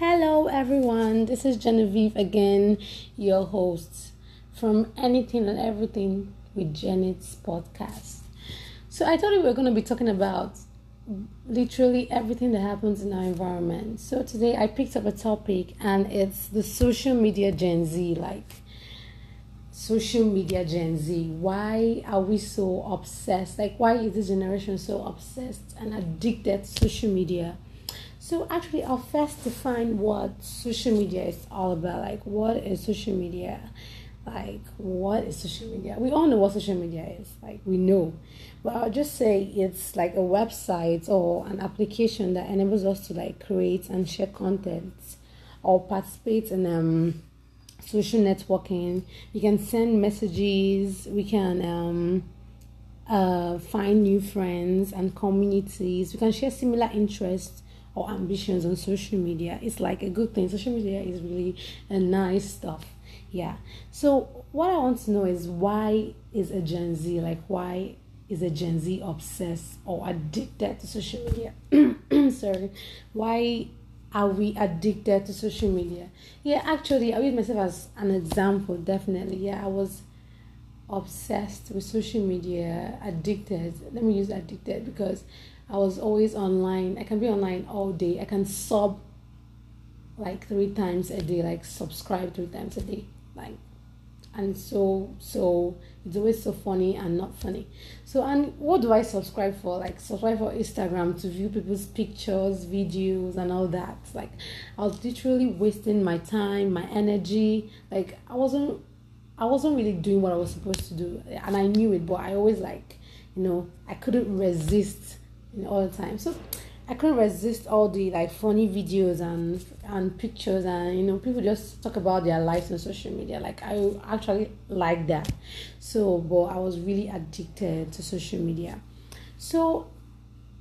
Hello, everyone. This is Genevieve again, your host from Anything and Everything with Janet's podcast. So, I thought we were going to be talking about literally everything that happens in our environment. So, today I picked up a topic and it's the social media Gen Z. Like, social media Gen Z. Why are we so obsessed? Like, why is this generation so obsessed and addicted to social media? So actually, I'll first define what social media is all about. Like, what is social media? Like, what is social media? We all know what social media is. Like, we know. But I'll just say it's like a website or an application that enables us to like create and share content or participate in um social networking. We can send messages. We can um uh find new friends and communities. We can share similar interests or ambitions on social media. It's like a good thing. Social media is really a nice stuff. Yeah. So what I want to know is why is a Gen Z like why is a Gen Z obsessed or addicted to social media? Sorry. Why are we addicted to social media? Yeah, actually, I use myself as an example, definitely. Yeah, I was obsessed with social media, addicted. Let me use addicted because I was always online. I can be online all day. I can sub like three times a day, like subscribe three times a day. Like and so so it's always so funny and not funny. So and what do I subscribe for? Like subscribe for Instagram to view people's pictures, videos and all that. Like I was literally wasting my time, my energy. Like I wasn't I wasn't really doing what I was supposed to do. And I knew it, but I always like, you know, I couldn't resist know, all the time. So I couldn't resist all the like funny videos and and pictures and you know people just talk about their lives on social media. Like I actually like that. So but I was really addicted to social media. So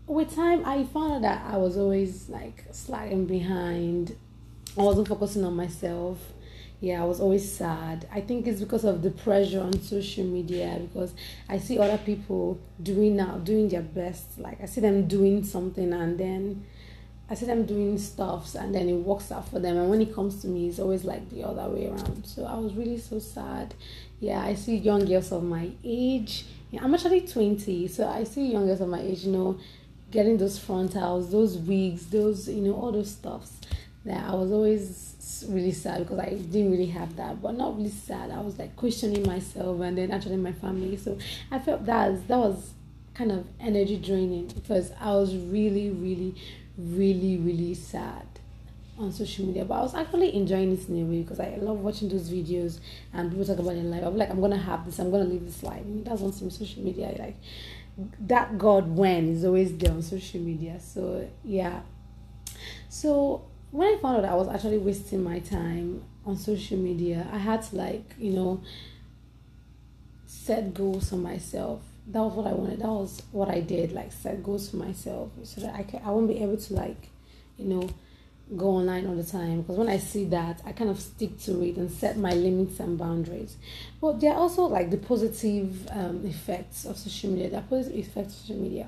with time I found out that I was always like sliding behind. I wasn't focusing on myself yeah, I was always sad. I think it's because of the pressure on social media because I see other people doing now, doing their best. Like I see them doing something and then I see them doing stuffs and then it works out for them. And when it comes to me, it's always like the other way around. So I was really so sad. Yeah, I see young girls of my age. Yeah, I'm actually 20, so I see young girls of my age, you know, getting those frontals, those wigs, those, you know, all those stuffs that I was always really sad because I didn't really have that, but not really sad. I was like questioning myself and then actually my family. So I felt that that was kind of energy draining because I was really, really, really, really sad on social media. But I was actually enjoying it in a way because I love watching those videos and people talk about their life. I'm like, I'm gonna have this, I'm gonna live this life. And that's one thing social media like that God when is always there on social media. So yeah. So when I found out I was actually wasting my time on social media, I had to like, you know, set goals for myself. That was what I wanted. That was what I did, like set goals for myself so that I can I won't be able to like, you know, go online all the time because when I see that, I kind of stick to it and set my limits and boundaries. But there are also like the positive um, effects of social media. Are positive effects of social media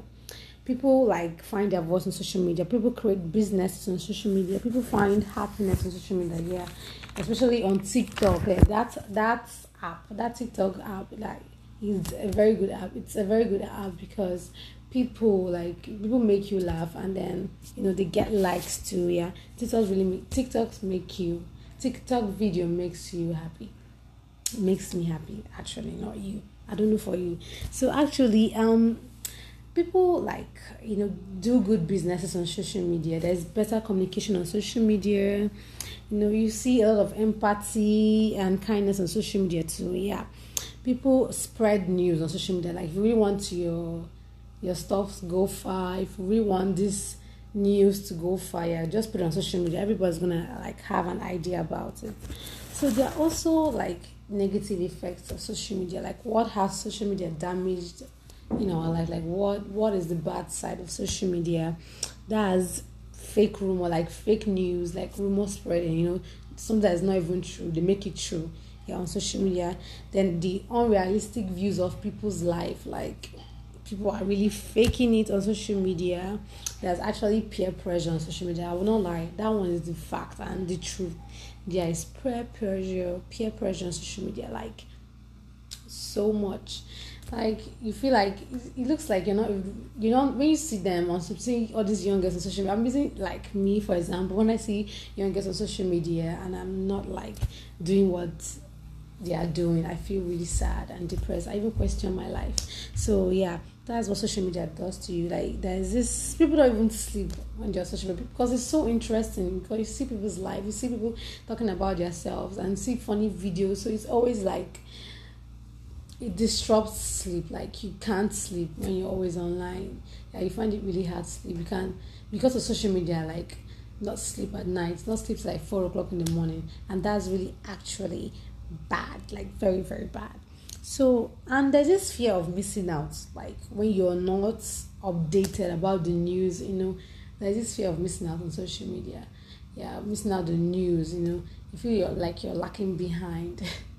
people like find their voice on social media. People create businesses on social media. People find happiness on social media yeah. Especially on tiktok. Yeah, that that app that tiktok app like is a very good app. It's a very good app because people like people make you laugh and then you know they get likes too yeah. Tiktok really make tiktoks make you tiktok video makes you happy. Makes me happy actually not you. I don't know for you. So actually um people like you know do good businesses on social media. There's better communication on social media. You know you see a lot of empathy and kindness on social media too yeah. People spread news on social media like if you really want your your stuff to go far if you really want this news to go far just put it on social media. Everybody's gonna like have an idea about it. So there are also like negative effects of social media like what has social media damaged you know like like what what is the bad side of social media that's fake rumor like fake news like rumor spreading you know something that is not even true they make it true yeah on social media then the unrealistic views of people's life like people are really faking it on social media. There's actually peer pressure on social media. I will not lie, that one is the fact and the truth. There is peer pressure, peer pressure on social media, like so much. Like you feel like it looks like you're not, you know, when you see them on see all these young girls on social media. I'm using like me for example. When I see young girls on social media and I'm not like doing what they are doing, I feel really sad and depressed. I even question my life. So yeah, that's what social media does to you. Like there's this people don't even sleep on their social media because it's so interesting because you see people's life, you see people talking about themselves and see funny videos. So it's always like it disrupts sleep. Like you can't sleep when you're always online. Yeah, you find it really hard to sleep. You can't because of social media, like not sleep at night, not sleep like four o'clock in the morning, and that's really actually bad, like very, very bad. So, and there's this fear of missing out, like when you're not updated about the news, you know, there's this fear of missing out on social media. Yeah, missing out the news, you know, you feel you're like you're lacking behind.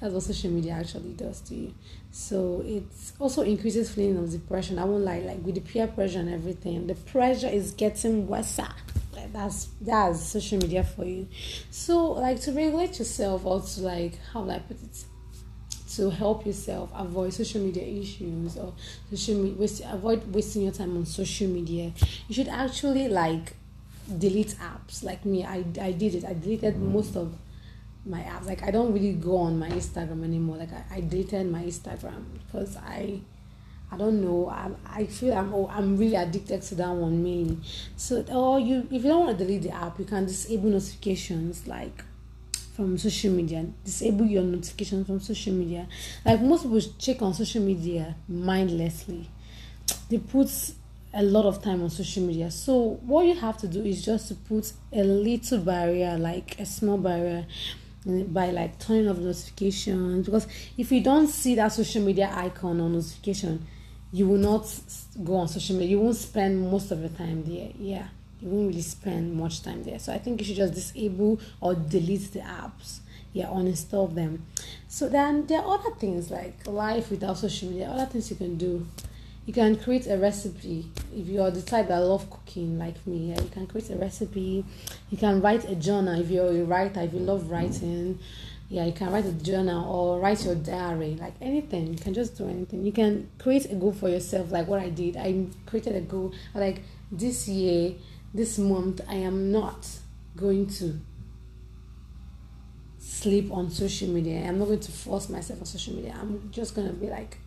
That's what social media actually does to you. So it also increases feeling of depression. I won't lie, like with the peer pressure and everything, the pressure is getting worse that's that's social media for you. So like to regulate yourself or to like how would i put it? To help yourself avoid social media issues or social media waste, avoid wasting your time on social media. You should actually like delete apps. Like me i, I did it. I deleted most of my apps like i don't really go on my instagram anymore like i, I deleted my instagram because i I don't know. I, I feel I'm oh, I'm really addicted to that one mainly. So or you if you don't want to delete the app, you can disable notifications like from social media. Disable your notifications from social media. Like most people check on social media mindlessly. They put a lot of time on social media. So what you have to do is just to put a little barrier, like a small barrier by like turning off notifications because if you don't see that social media icon or notification you will not go on social media. You won't spend most of your time there. Yeah, you won't really spend much time there. So I think you should just disable or delete the apps. Yeah, uninstall them. So then there are other things like life without social media. Other things you can do. You can create a recipe if you are the type that love cooking like me. Yeah, you can create a recipe. You can write a journal if you're a writer. If you love writing yeah you can write a journal or write your diary like anything you can just do anything you can create a goal for yourself like what i did i created a goal like this year this month i am not going to sleep on social media i'm not going to force myself on social media i'm just going to be like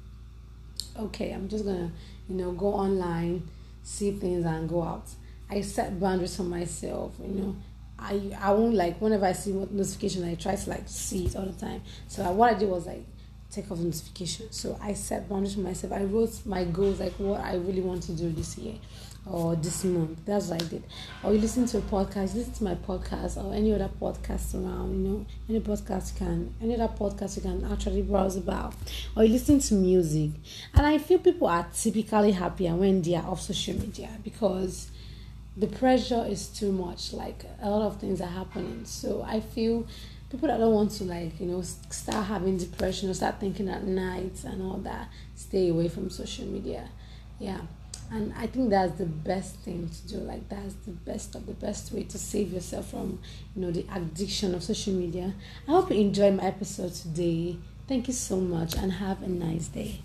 okay i'm just to you know go online see things and go out i set boundaries for myself you know I I won't like whenever I see notification, I try to like see it all the time. So what I did was like take off the notification. So I set boundaries for myself. I wrote my goals, like what I really want to do this year or this month. That's what I did. Or you listen to a podcast, listen to my podcast or any other podcast around, you know, any podcast you can, any other podcast you can actually browse about. Or you listen to music. And I feel people are typically happier when they are off social media because the pressure is too much. Like a lot of things are happening. So I feel people that don't want to like you know start having depression or start thinking at night and all that stay away from social media. Yeah. And I think that's the best thing to do. Like that's the best of the best way to save yourself from, you know, the addiction of social media. I hope you enjoyed my episode today. Thank you so much and have a nice day.